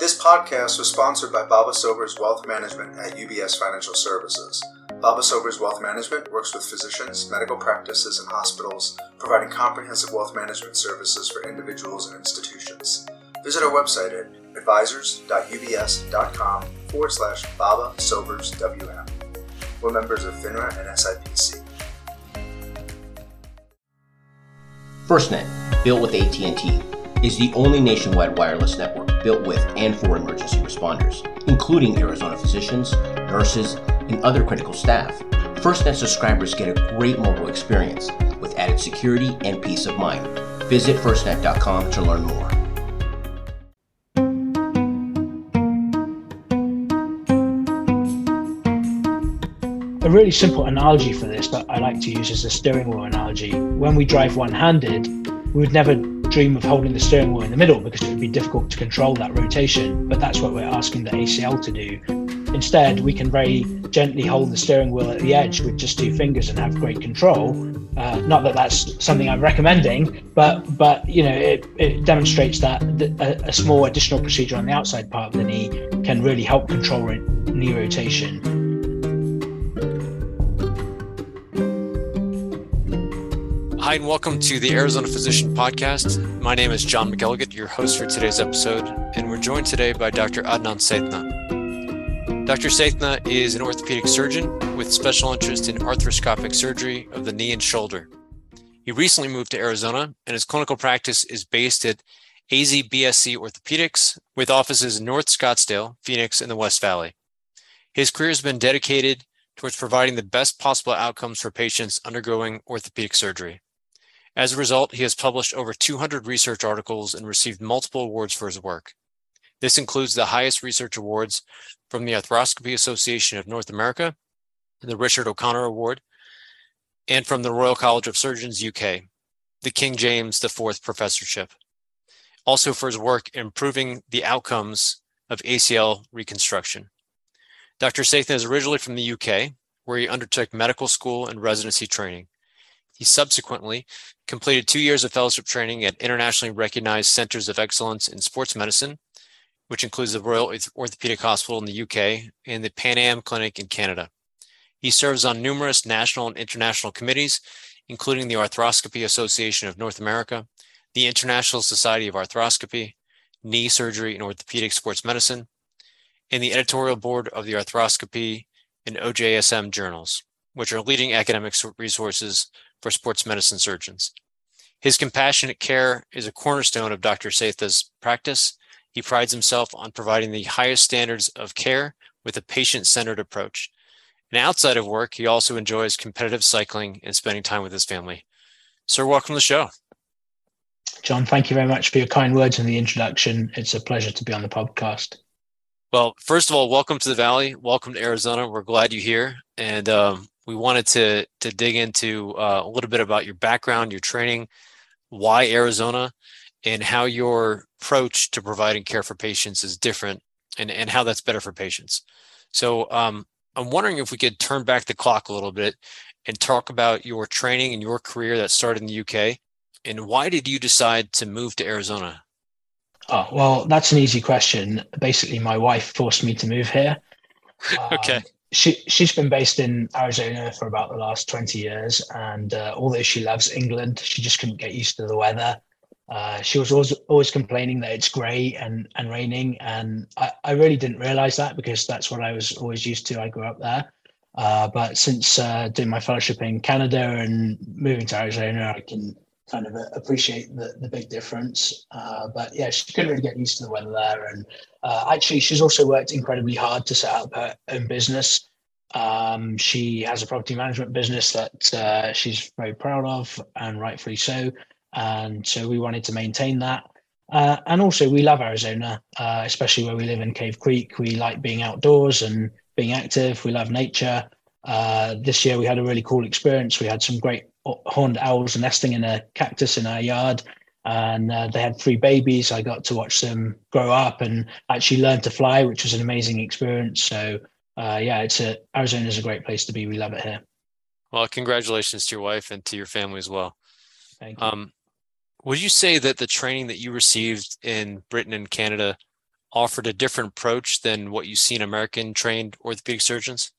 This podcast was sponsored by Baba Sobers Wealth Management at UBS Financial Services. Baba Sobers Wealth Management works with physicians, medical practices, and hospitals, providing comprehensive wealth management services for individuals and institutions. Visit our website at advisors.ubs.com forward slash Baba Sobers WM. We're members of FINRA and SIPC. FirstNet, built with AT&T, is the only nationwide wireless network built with and for emergency responders, including Arizona physicians, nurses, and other critical staff. FirstNet subscribers get a great mobile experience with added security and peace of mind. Visit firstnet.com to learn more. A really simple analogy for this that I like to use is a steering wheel analogy. When we drive one handed, we would never dream of holding the steering wheel in the middle because it would be difficult to control that rotation. But that's what we're asking the ACL to do. Instead, we can very gently hold the steering wheel at the edge with just two fingers and have great control. Uh, not that that's something I'm recommending, but but you know it, it demonstrates that a, a small additional procedure on the outside part of the knee can really help control knee rotation. Hi, and welcome to the Arizona Physician Podcast. My name is John McElligott, your host for today's episode, and we're joined today by Dr. Adnan Saithna. Dr. Saithna is an orthopedic surgeon with special interest in arthroscopic surgery of the knee and shoulder. He recently moved to Arizona, and his clinical practice is based at AZBSC Orthopedics with offices in North Scottsdale, Phoenix, and the West Valley. His career has been dedicated towards providing the best possible outcomes for patients undergoing orthopedic surgery. As a result, he has published over 200 research articles and received multiple awards for his work. This includes the highest research awards from the Arthroscopy Association of North America, the Richard O'Connor Award, and from the Royal College of Surgeons UK, the King James IV Professorship. Also for his work improving the outcomes of ACL reconstruction. Dr. Saithna is originally from the UK, where he undertook medical school and residency training. He subsequently completed two years of fellowship training at internationally recognized centers of excellence in sports medicine, which includes the Royal Orthopedic Hospital in the UK and the Pan Am Clinic in Canada. He serves on numerous national and international committees, including the Arthroscopy Association of North America, the International Society of Arthroscopy, Knee Surgery and Orthopedic Sports Medicine, and the editorial board of the Arthroscopy and OJSM journals, which are leading academic resources for sports medicine surgeons. His compassionate care is a cornerstone of Dr. Saithna's practice. He prides himself on providing the highest standards of care with a patient centered approach. And outside of work, he also enjoys competitive cycling and spending time with his family. Sir, welcome to the show. John, thank you very much for your kind words and the introduction. It's a pleasure to be on the podcast. Well, first of all, welcome to the Valley. Welcome to Arizona. We're glad you're here. And um, we wanted to to dig into uh, a little bit about your background, your training, why Arizona, and how your approach to providing care for patients is different, and and how that's better for patients. So um, I'm wondering if we could turn back the clock a little bit and talk about your training and your career that started in the UK, and why did you decide to move to Arizona? Oh well, that's an easy question. Basically, my wife forced me to move here. okay. Um, she she's been based in Arizona for about the last 20 years and uh, although she loves England. She just couldn't get used to the weather. Uh, she was always always complaining that it's grey and and raining and I, I really didn't realize that because that's what I was always used to. I grew up there. Uh, but since uh, doing my fellowship in Canada and moving to Arizona I can kind of appreciate the, the big difference. Uh, but yeah, she couldn't really get used to the weather there. And uh, actually, she's also worked incredibly hard to set up her own business. Um, she has a property management business that uh, she's very proud of, and rightfully so. And so we wanted to maintain that. Uh, and also, we love Arizona, uh, especially where we live in Cave Creek. We like being outdoors and being active. We love nature. Uh, this year, we had a really cool experience. We had some great horned owls nesting in a cactus in our yard. And uh, they had three babies. I got to watch them grow up and actually learn to fly which was an amazing experience. So uh, yeah it's a arizona is a great place to be. We love it here. Well congratulations to your wife and to your family as well. Thank you. Um, would you say that the training that you received in britain and canada offered a different approach than what you see in American trained orthopedic surgeons?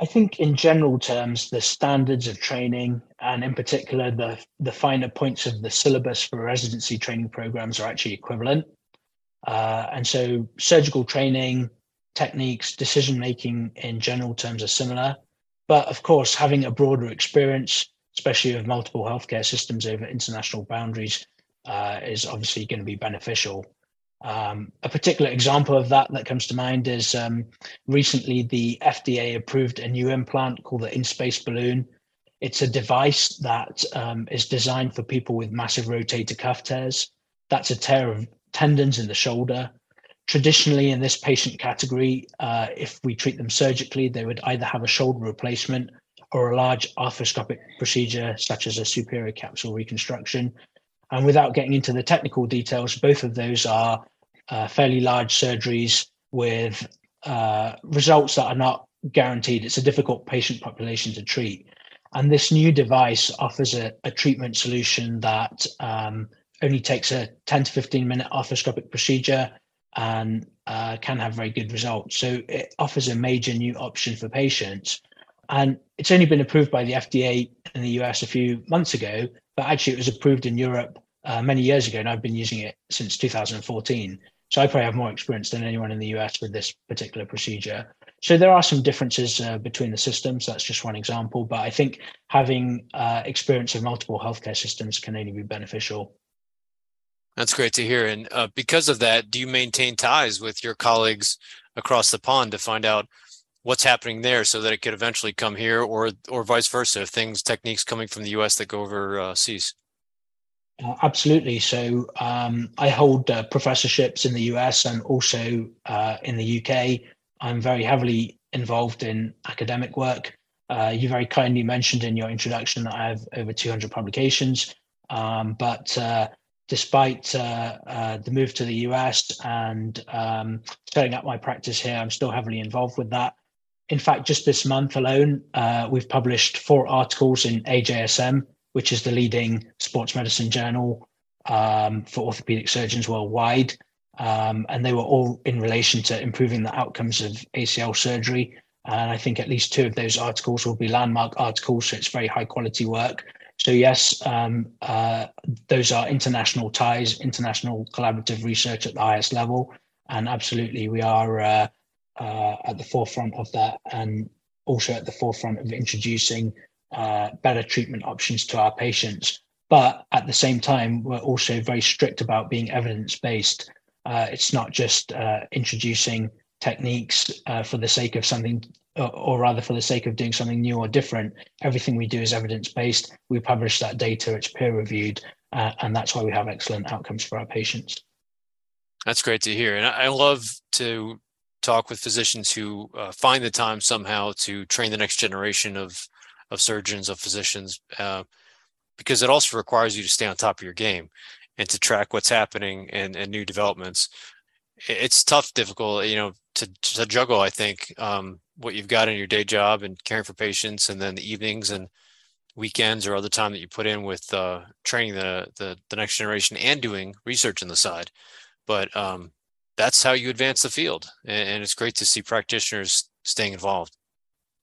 I think in general terms, the standards of training and in particular the, the finer points of the syllabus for residency training programs are actually equivalent. Uh, and so surgical training, techniques, decision making in general terms are similar. But of course, having a broader experience, especially of multiple healthcare systems over international boundaries, uh, is obviously going to be beneficial. Um, a particular example of that that comes to mind is um, recently the FDA approved a new implant called the InSpace balloon. It's a device that um, is designed for people with massive rotator cuff tears. That's a tear of tendons in the shoulder. Traditionally, in this patient category, uh, if we treat them surgically, they would either have a shoulder replacement or a large arthroscopic procedure, such as a superior capsule reconstruction. And without getting into the technical details, both of those are uh, fairly large surgeries with uh, results that are not guaranteed. It's a difficult patient population to treat. And this new device offers a, a treatment solution that um, only takes a 10 to 15 minute arthroscopic procedure and uh, can have very good results. So it offers a major new option for patients. And it's only been approved by the FDA in the US a few months ago, but actually it was approved in Europe uh, many years ago, and I've been using it since 2014. So I probably have more experience than anyone in the US with this particular procedure. So there are some differences uh, between the systems. That's just one example. But I think having uh, experience of multiple healthcare systems can only be beneficial. That's great to hear. And uh, because of that, do you maintain ties with your colleagues across the pond to find out what's happening there so that it could eventually come here or or vice versa things techniques coming from the us that go overseas uh, absolutely. So um, I hold uh, professorships in the US and also uh, in the UK. I'm very heavily involved in academic work. Uh, you very kindly mentioned in your introduction that I have over 200 publications. Um, but uh, despite uh, the move to the US and um, setting up my practice here, I'm still heavily involved with that. In fact, just this month alone, we've published four articles in AJSM, which is the leading sports medicine journal um, for orthopedic surgeons worldwide. Um, and they were all in relation to improving the outcomes of ACL surgery. And I think at least two of those articles will be landmark articles, so it's very high quality work. So yes, um, uh, those are international ties, international collaborative research at the highest level, and absolutely we are uh, uh, at the forefront of that, and also at the forefront of introducing uh, better treatment options to our patients. But at the same time, we're also very strict about being evidence based. Uh, it's not just uh, introducing techniques uh, for the sake of something, or, or, rather for the sake of doing something new or different. Everything we do is evidence based. We publish that data, it's peer reviewed, uh, and that's why we have excellent outcomes for our patients. That's great to hear. And I love to talk with physicians who uh, find the time somehow to train the next generation of of surgeons, of physicians, uh, because it also requires you to stay on top of your game and to track what's happening and, and new developments. It's tough, difficult, you know, to, to juggle, I think, um, what you've got in your day job and caring for patients and then the evenings and weekends or other time that you put in with uh, training the, the, the next generation and doing research on the side. But um, that's how you advance the field. And, it's great to see practitioners staying involved.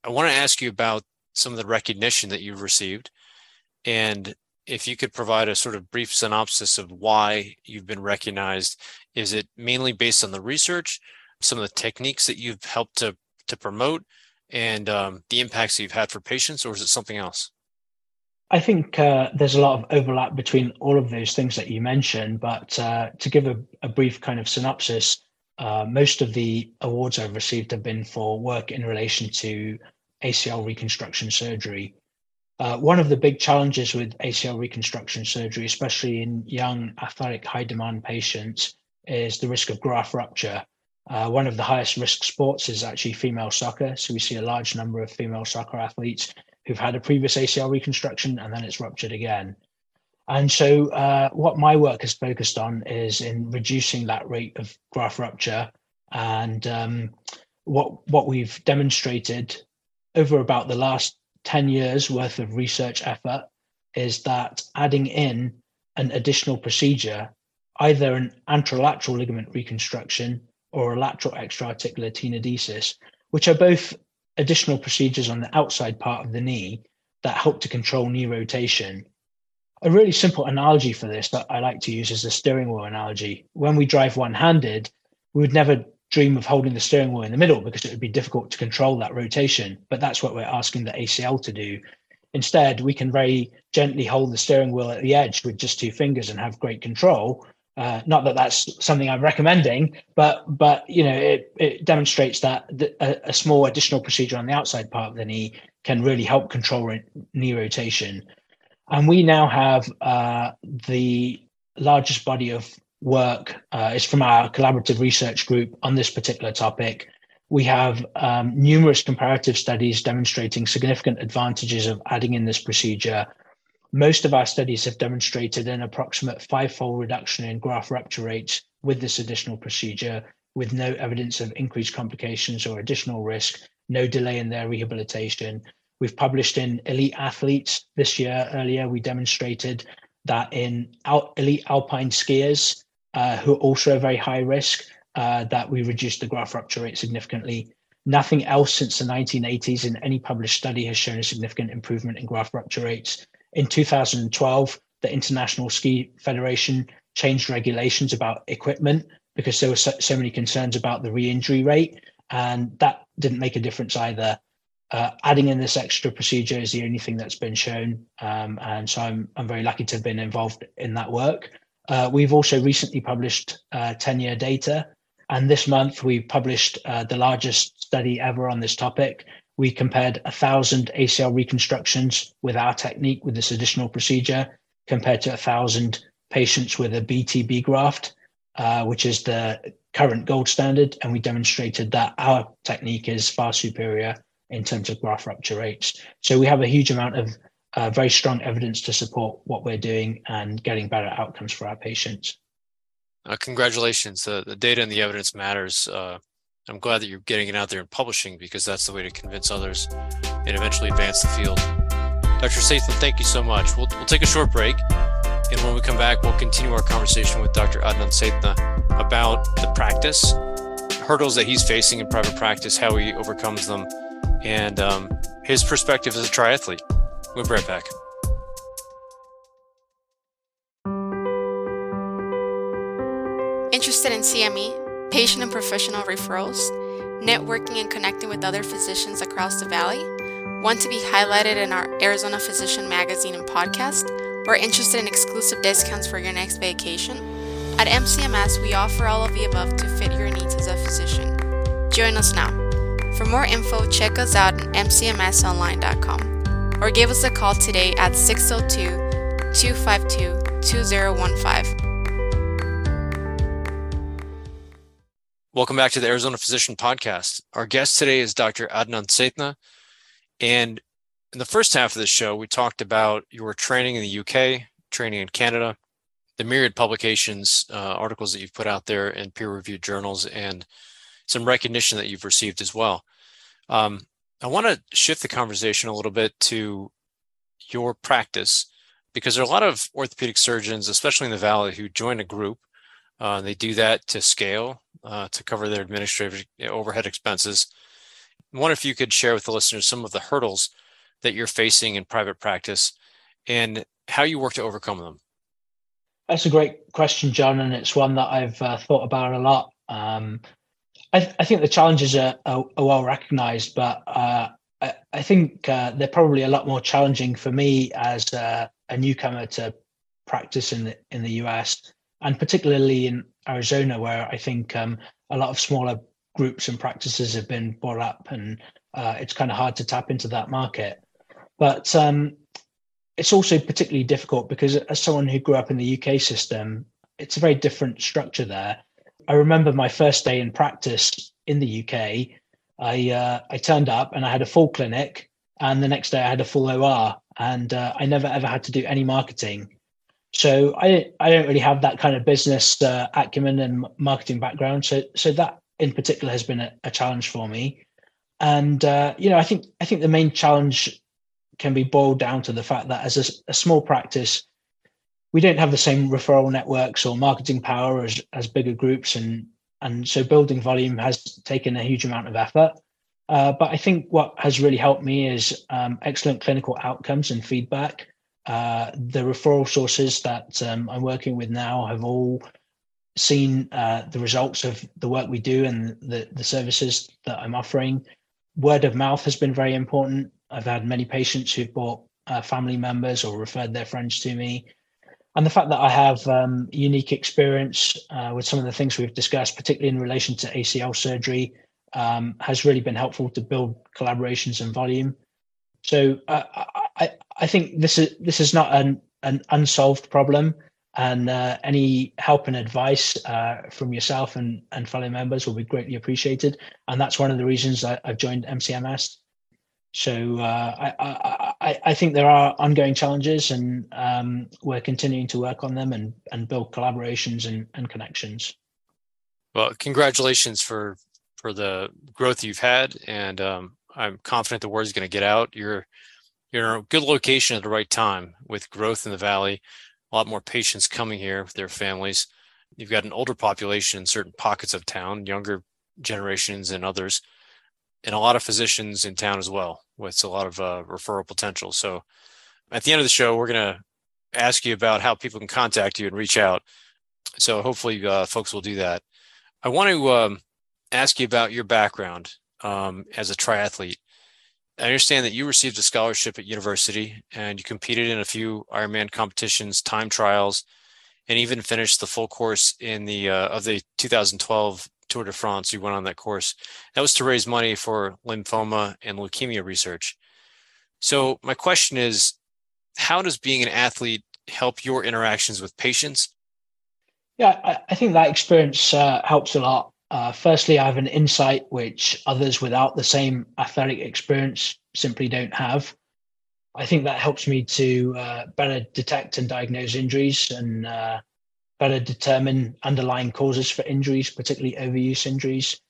I want to ask you about some of the recognition that you've received. And if you could provide a sort of brief synopsis of why you've been recognized, is it mainly based on the research, some of the techniques that you've helped to, to promote, and um, the impacts that you've had for patients, or is it something else? I think uh, there's a lot of overlap between all of those things that you mentioned, but uh, to give a, a, brief kind of synopsis, uh, most of the awards I've received have been for work in relation to ACL reconstruction surgery. Uh, one of the big challenges with ACL reconstruction surgery, especially in young athletic high demand patients, is the risk of graft rupture. Uh, one of the highest risk sports is actually female soccer. So we see a large number of female soccer athletes who've had a previous ACL reconstruction and then it's ruptured again. And so, uh, what my work has focused on is in reducing that rate of graft rupture. And um, what what we've demonstrated over about the last 10 years worth of research effort is that adding in an additional procedure either an anterolateral ligament reconstruction or a lateral extra-articular tenodesis, which are both additional procedures on the outside part of the knee that help to control knee rotation. A really simple analogy for this that I like to use is the steering wheel analogy. When we drive one handed, we would never dream of holding the steering wheel in the middle because it would be difficult to control that rotation. But that's what we're asking the ACL to do. Instead, we can very gently hold the steering wheel at the edge with just two fingers and have great control. Uh, not that that's something I'm recommending, but but you know it, it demonstrates that a, a, small additional procedure on the outside part of the knee can really help control knee rotation. And we now have uh, the largest body of work uh, is from our collaborative research group on this particular topic. We have um, numerous comparative studies demonstrating significant advantages of adding in this procedure. Most of our studies have demonstrated an approximate five-fold reduction in graft rupture rates with this additional procedure, with no evidence of increased complications or additional risk, no delay in their rehabilitation. We've published in Elite Athletes this year. Earlier, we demonstrated that in elite alpine skiers, uh, who are also a very high risk, uh, that we reduced the graft rupture rate significantly. Nothing else since the 1980s in any published study has shown a significant improvement in graft rupture rates. In 2012, the International Ski Federation changed regulations about equipment because there were so, so many concerns about the re-injury rate, and that didn't make a difference either. Uh, adding in this extra procedure is the only thing that's been shown, um, and so I'm I'm very lucky to have been involved in that work. Uh, we've also recently published uh, 10 year data, and this month we published uh, the largest study ever on this topic. We compared a thousand ACL reconstructions with our technique with this additional procedure compared to a thousand patients with a BTB graft, uh, which is the current gold standard, and we demonstrated that our technique is far superior in terms of graft rupture rates. So we have a huge amount of uh, very strong evidence to support what we're doing and getting better outcomes for our patients. Uh, congratulations. The, the data and the evidence matters. Uh, I'm glad that you're getting it out there and publishing because that's the way to convince others and eventually advance the field. Dr. Saithna, thank you so much. We'll, we'll take a short break. And when we come back, we'll continue our conversation with Dr. Adnan Saithna about the practice, hurdles that he's facing in private practice, how he overcomes them, and um, his perspective as a triathlete. We'll be right back. Interested in CME, patient and professional referrals, networking and connecting with other physicians across the valley? Want to be highlighted in our Arizona Physician magazine and podcast? Or interested in exclusive discounts for your next vacation? At MCMS, we offer all of the above to fit your needs as a physician. Join us now. For more info, check us out at mcmsonline.com or give us a call today at 602 252 2015. Welcome back to the Arizona Physician Podcast. Our guest today is Dr. Adnan Saithna. And in the first half of the show, we talked about your training in the UK, training in Canada, the myriad publications, uh, articles that you've put out there in peer reviewed journals, and some recognition that you've received as well. Um, I want to shift the conversation a little bit to your practice because there are a lot of orthopedic surgeons, especially in the Valley, who join a group. Uh, they do that to scale, uh, to cover their administrative overhead expenses. I wonder if you could share with the listeners some of the hurdles that you're facing in private practice and how you work to overcome them. That's a great question, John, and it's one that I've uh, thought about a lot. Um, I, th- I think the challenges are, are, are well recognized, but uh, I, I, think uh, they're probably a lot more challenging for me as a newcomer to practice in the in the US, and particularly in Arizona, where I think um, a lot of smaller groups and practices have been brought up, and uh, it's kind of hard to tap into that market. But um, it's also particularly difficult because, as someone who grew up in the UK system, it's a very different structure there I remember my first day in practice in the UK. I uh, I turned up and I had a full clinic, and the next day I had a full OR, and uh, I never ever had to do any marketing. So I I don't really have that kind of business uh, acumen and marketing background. So so that in particular has been a, a challenge for me. And uh, you know I think I think the main challenge can be boiled down to the fact that as a, a small practice, we don't have the same referral networks or marketing power as, as bigger groups. And, and so building volume has taken a huge amount of effort. Uh, but I think what has really helped me is um, excellent clinical outcomes and feedback. Uh, the referral sources that um, I'm working with now have all seen uh, the results of the work we do and the, the services that I'm offering. Word of mouth has been very important. I've had many patients who've brought uh, family members or referred their friends to me. And the fact that I have um, unique experience uh, with some of the things we've discussed, particularly in relation to ACL surgery, um, has really been helpful to build collaborations and volume. So uh, I, think this is this is not an, an unsolved problem, and uh, any help and advice uh, from yourself and, and fellow members will be greatly appreciated. And that's one of the reasons I, have joined MCMS. So uh, I, I, I think there are ongoing challenges, and um, we're continuing to work on them and, and build collaborations and, and connections. Well, congratulations for for the growth you've had, and um, I'm confident the word is going to get out. You're you're in a good location at the right time with growth in the valley, a lot more patients coming here with their families. You've got an older population in certain pockets of town, younger generations and others, and a lot of physicians in town as well, with a lot of uh, referral potential. So, at the end of the show, we're going to ask you about how people can contact you and reach out. So, hopefully, uh, folks will do that. I want to um, ask you about your background um, as a triathlete. I understand that you received a scholarship at university and you competed in a few Ironman competitions, time trials, and even finished the full course in the uh, of the 2012 Tour de France. You went on that course. That was to raise money for lymphoma and leukemia research. So my question is, how does being an athlete help your interactions with patients? Yeah, I, think that experience uh, helps a lot. Uh, firstly, I have an insight which others without the same athletic experience simply don't have. I think that helps me to uh, better detect and diagnose injuries and uh, better determine underlying causes for injuries, particularly overuse injuries.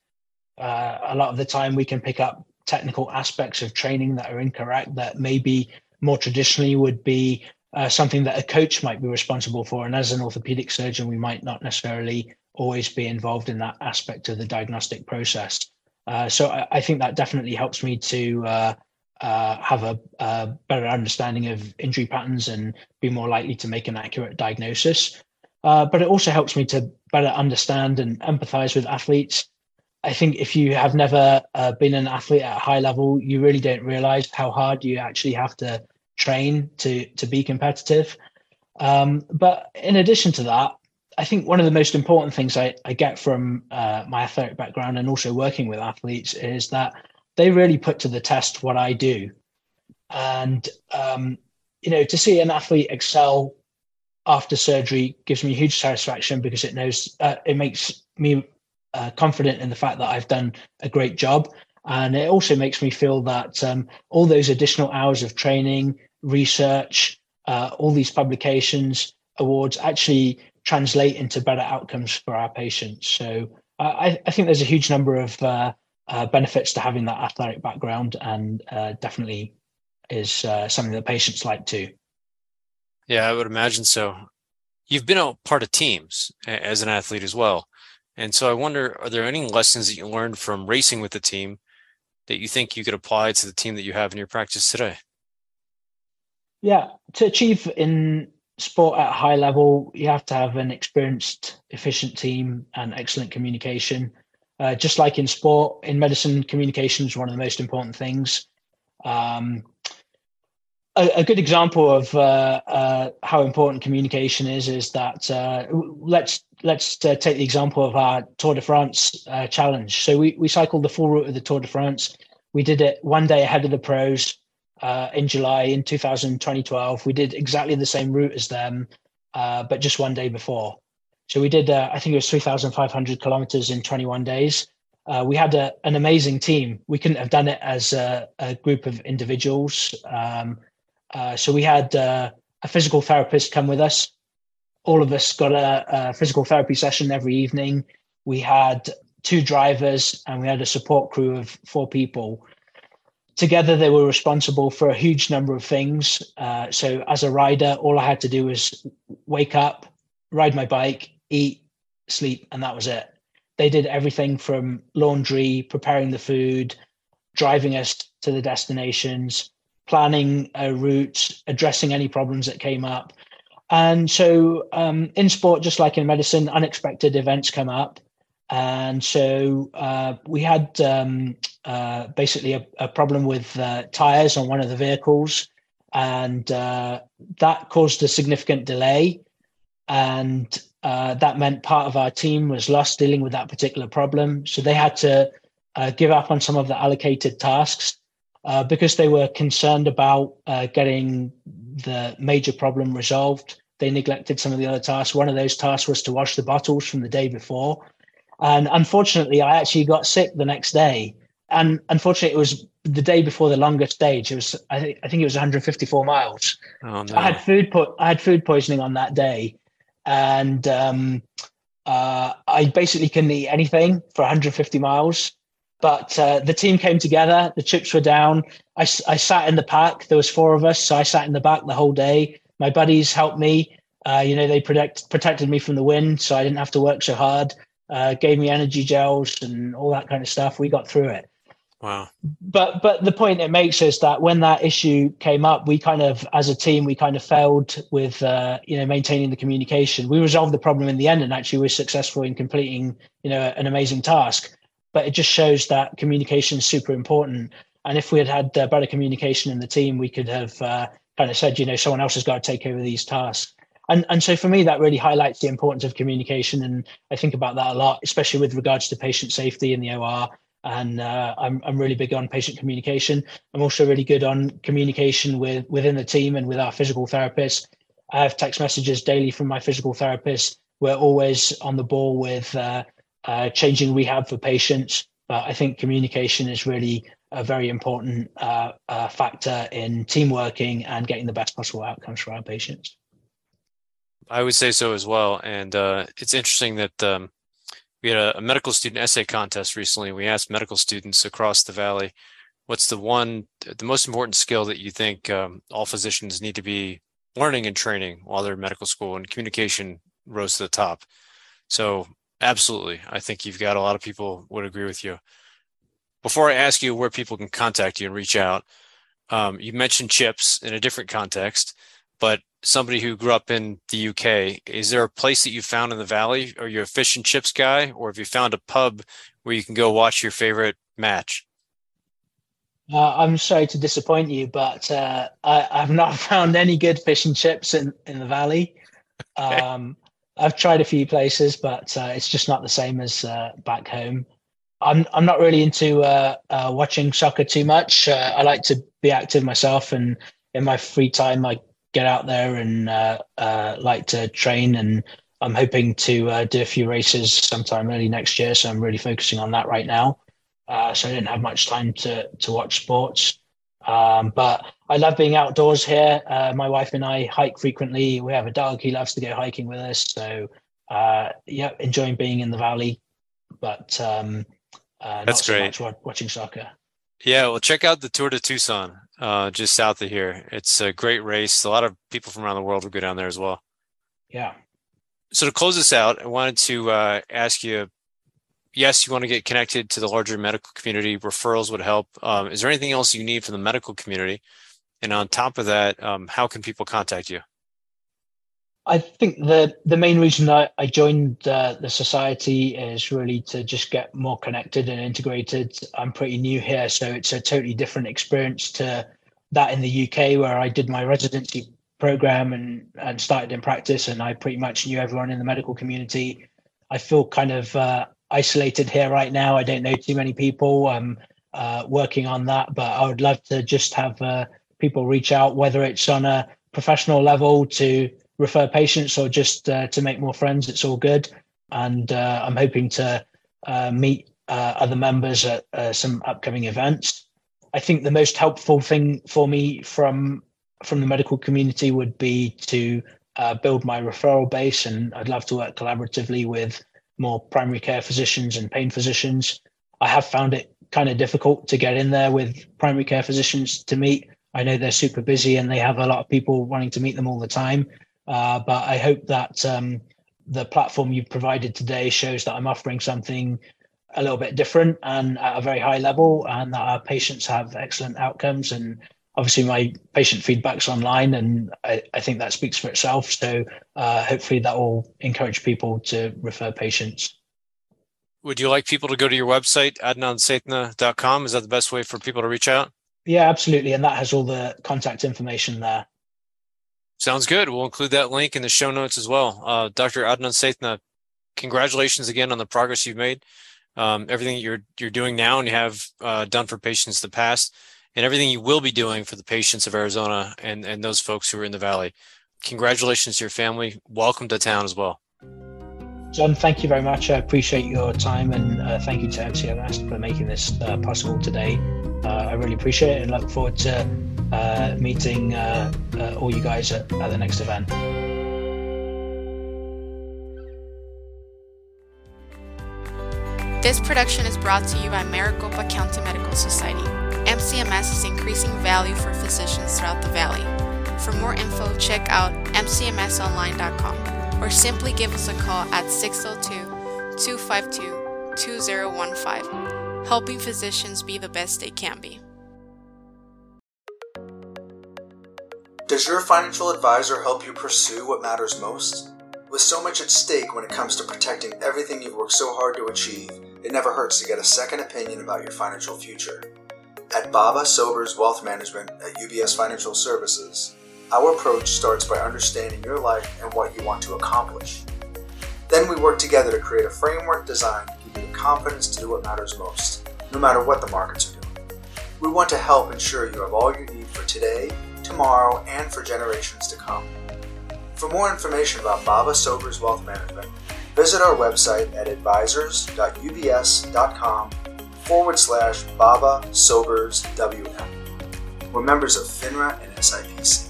Uh, a lot of the time, we can pick up technical aspects of training that are incorrect that maybe more traditionally would be uh, something that a coach might be responsible for. And as an orthopedic surgeon, we might not necessarily always be involved in that aspect of the diagnostic process. Uh, so I, I, think that definitely helps me to uh, uh, have a, a, better understanding of injury patterns and be more likely to make an accurate diagnosis. Uh, but it also helps me to better understand and empathize with athletes. I think if you have never uh, been an athlete at a high level, you really don't realize how hard you actually have to train to to be competitive. Um, but in addition to that, I think one of the most important things I, I get from uh, my athletic background and also working with athletes is that they really put to the test what I do. And, um, you know, to see an athlete excel after surgery gives me huge satisfaction because it knows uh, it makes me uh, confident in the fact that I've done a great job. And it also makes me feel that um, all those additional hours of training, research, uh, all these publications, awards actually translate into better outcomes for our patients. So I, I think there's a huge number of uh, uh, benefits to having that athletic background, and uh, definitely is uh, something that patients like too. Yeah, I would imagine so. You've been a part of teams as an athlete as well. And so I wonder, are there any lessons that you learned from racing with the team that you think you could apply to the team that you have in your practice today? Yeah, to achieve in sport at a high level, you have to have an experienced, efficient team and excellent communication. Uh, just like in sport, in medicine, communication is one of the most important things. Um, a, a, good example of uh, uh, how important communication is is that uh, let's let's uh, take the example of our Tour de France uh, challenge. So we we cycled the full route of the Tour de France. We did it one day ahead of the pros uh, in July in 2012. We did exactly the same route as them, uh, but just one day before. So we did, uh, I think it was 3,500 kilometers in 21 days. Uh, we had a, an amazing team. We couldn't have done it as a, a group of individuals. Um, uh, so we had uh, a physical therapist come with us. All of us got a, a physical therapy session every evening. We had two drivers and we had a support crew of four people together they were responsible for a huge number of things. Uh, so as a rider, all I had to do was wake up, ride my bike, eat, sleep, and that was it. They did everything from laundry, preparing the food, driving us to the destinations, planning a route, addressing any problems that came up. And so um, in sport, just like in medicine, unexpected events come up. And so uh, we had um, uh, basically a, a, problem with uh, tires on one of the vehicles, and uh, that caused a significant delay. And uh, that meant part of our team was lost dealing with that particular problem. So they had to uh, give up on some of the allocated tasks because they were concerned about getting the major problem resolved. They neglected some of the other tasks. One of those tasks was to wash the bottles from the day before and unfortunately, I actually got sick the next day. And unfortunately, it was the day before the longest stage. It was, I think, I think it was 154 miles. Oh, no. I had food po- I had food poisoning on that day, and um, uh, I basically couldn't eat anything for 150 miles. But uh, the team came together. The chips were down. I, I sat in the pack. There was four of us, so I sat in the back the whole day. My buddies helped me. Uh, you know, they protect, protected me from the wind, so I didn't have to work so hard uh, gave me energy gels and all that kind of stuff. We got through it. Wow. But but the point it makes is that when that issue came up, we kind of, as a team, we kind of failed with uh, you know maintaining the communication. We resolved the problem in the end, and actually we're successful in completing you know an amazing task. But it just shows that communication is super important. And if we had had uh, better communication in the team, we could have uh, kind of said, you know, someone else has got to take over these tasks and and so for me that really highlights the importance of communication. And i think about that a lot especially with regards to patient safety in the or and uh, I'm, I'm really big on patient communication. I'm also really good on communication with within the team and with our physical therapists i have text messages daily from my physical therapist. We're always on the ball with uh, uh, changing rehab for patients. But i think communication is really a very important uh, uh, factor in team working and getting the best possible outcomes for our patients I would say so as well. And uh, it's interesting that um, we had a, a, medical student essay contest recently. We asked medical students across the valley, what's the one, the most important skill that you think um, all physicians need to be learning and training while they're in medical school? And communication rose to the top. So absolutely, I think you've got a lot of people would agree with you. Before I ask you where people can contact you and reach out, um, you mentioned chips in a different context, but somebody who grew up in the UK, is there a place that you found in the valley? Are you a fish and chips guy, or have you found a pub where you can go watch your favorite match? Uh, I'm sorry to disappoint you, but uh, I, have not found any good fish and chips in, in the valley. Okay. Um, I've tried a few places, but uh, it's just not the same as uh, back home. I'm I'm not really into uh, uh, watching soccer too much. I like to be active myself, and in my free time, I get out there and uh, uh, like to train. And I'm hoping to uh, do a few races sometime early next year. So I'm really focusing on that right now. Uh, so I didn't have much time to to watch sports. Um, but I love being outdoors here. Uh, my wife and I hike frequently. We have a dog. He loves to go hiking with us. So uh, yeah, enjoying being in the valley. But um, that's so great. watching soccer. Yeah, well, check out the Tour de Tucson uh, just south of here. It's a great race. A lot of people from around the world will go down there as well. Yeah. So to close this out, I wanted to uh, ask you. Yes, you want to get connected to the larger medical community. Referrals would help. Um, is there anything else you need from the medical community? And on top of that, um, how can people contact you? I think the the main reason I, I joined uh, the society is really to just get more connected and integrated. I'm pretty new here, so it's a totally different experience to that in the UK where I did my residency program and, and started in practice, and I pretty much knew everyone in the medical community. I feel kind of uh, isolated here right now. I don't know too many people. I'm uh, working on that, but I would love to just have uh, people reach out, whether it's on a professional level to refer patients or just uh, to make more friends. It's all good, and uh, I'm hoping to uh, meet uh, other members at uh, some upcoming events. I think the most helpful thing for me from from the medical community would be to uh, build my referral base, and I'd love to work collaboratively with more primary care physicians and pain physicians. I have found it kind of difficult to get in there with primary care physicians to meet. I know they're super busy and they have a lot of people wanting to meet them all the time. Uh, but I hope that um, the platform you've provided today shows that I'm offering something a little bit different and at a very high level, and that our patients have excellent outcomes. And obviously, my patient feedback's online, and I, I think that speaks for itself. So uh, hopefully, that will encourage people to refer patients. Would you like people to go to your website, adnansaithna.com? Is that the best way for people to reach out? Yeah, absolutely. And that has all the contact information there. Sounds good. We'll include that link in the show notes as well. Uh, Dr. Adnan Saithna, congratulations again on the progress you've made. Um, everything you're you're doing now and you have uh, done for patients in the past, and everything you will be doing for the patients of Arizona and and those folks who are in the valley. Congratulations to your family. Welcome to town as well. John, thank you very much. I appreciate your time and uh, thank you to MCMS for making this uh, possible today. Uh, I really appreciate it and look forward to uh, meeting uh, uh, all you guys at, at the next event. This production is brought to you by Maricopa County Medical Society. MCMS is increasing value for physicians throughout the valley. For more info, check out mcmsonline.com or simply give us a call at 602 252 2015, helping physicians be the best they can be. Does your financial advisor help you pursue what matters most? With so much at stake when it comes to protecting everything you've worked so hard to achieve, it never hurts to get a second opinion about your financial future. At Baba Sobers Wealth Management at UBS Financial Services, our approach starts by understanding your life and what you want to accomplish. Then we work together to create a framework designed to give you the confidence to do what matters most, no matter what the markets are doing. We want to help ensure you have all you need for today tomorrow, and for generations to come. For more information about Baba Sobers Wealth Management, visit our website at advisors.ubs.com forward slash Baba Sobers WM. We're members of FINRA and SIPC.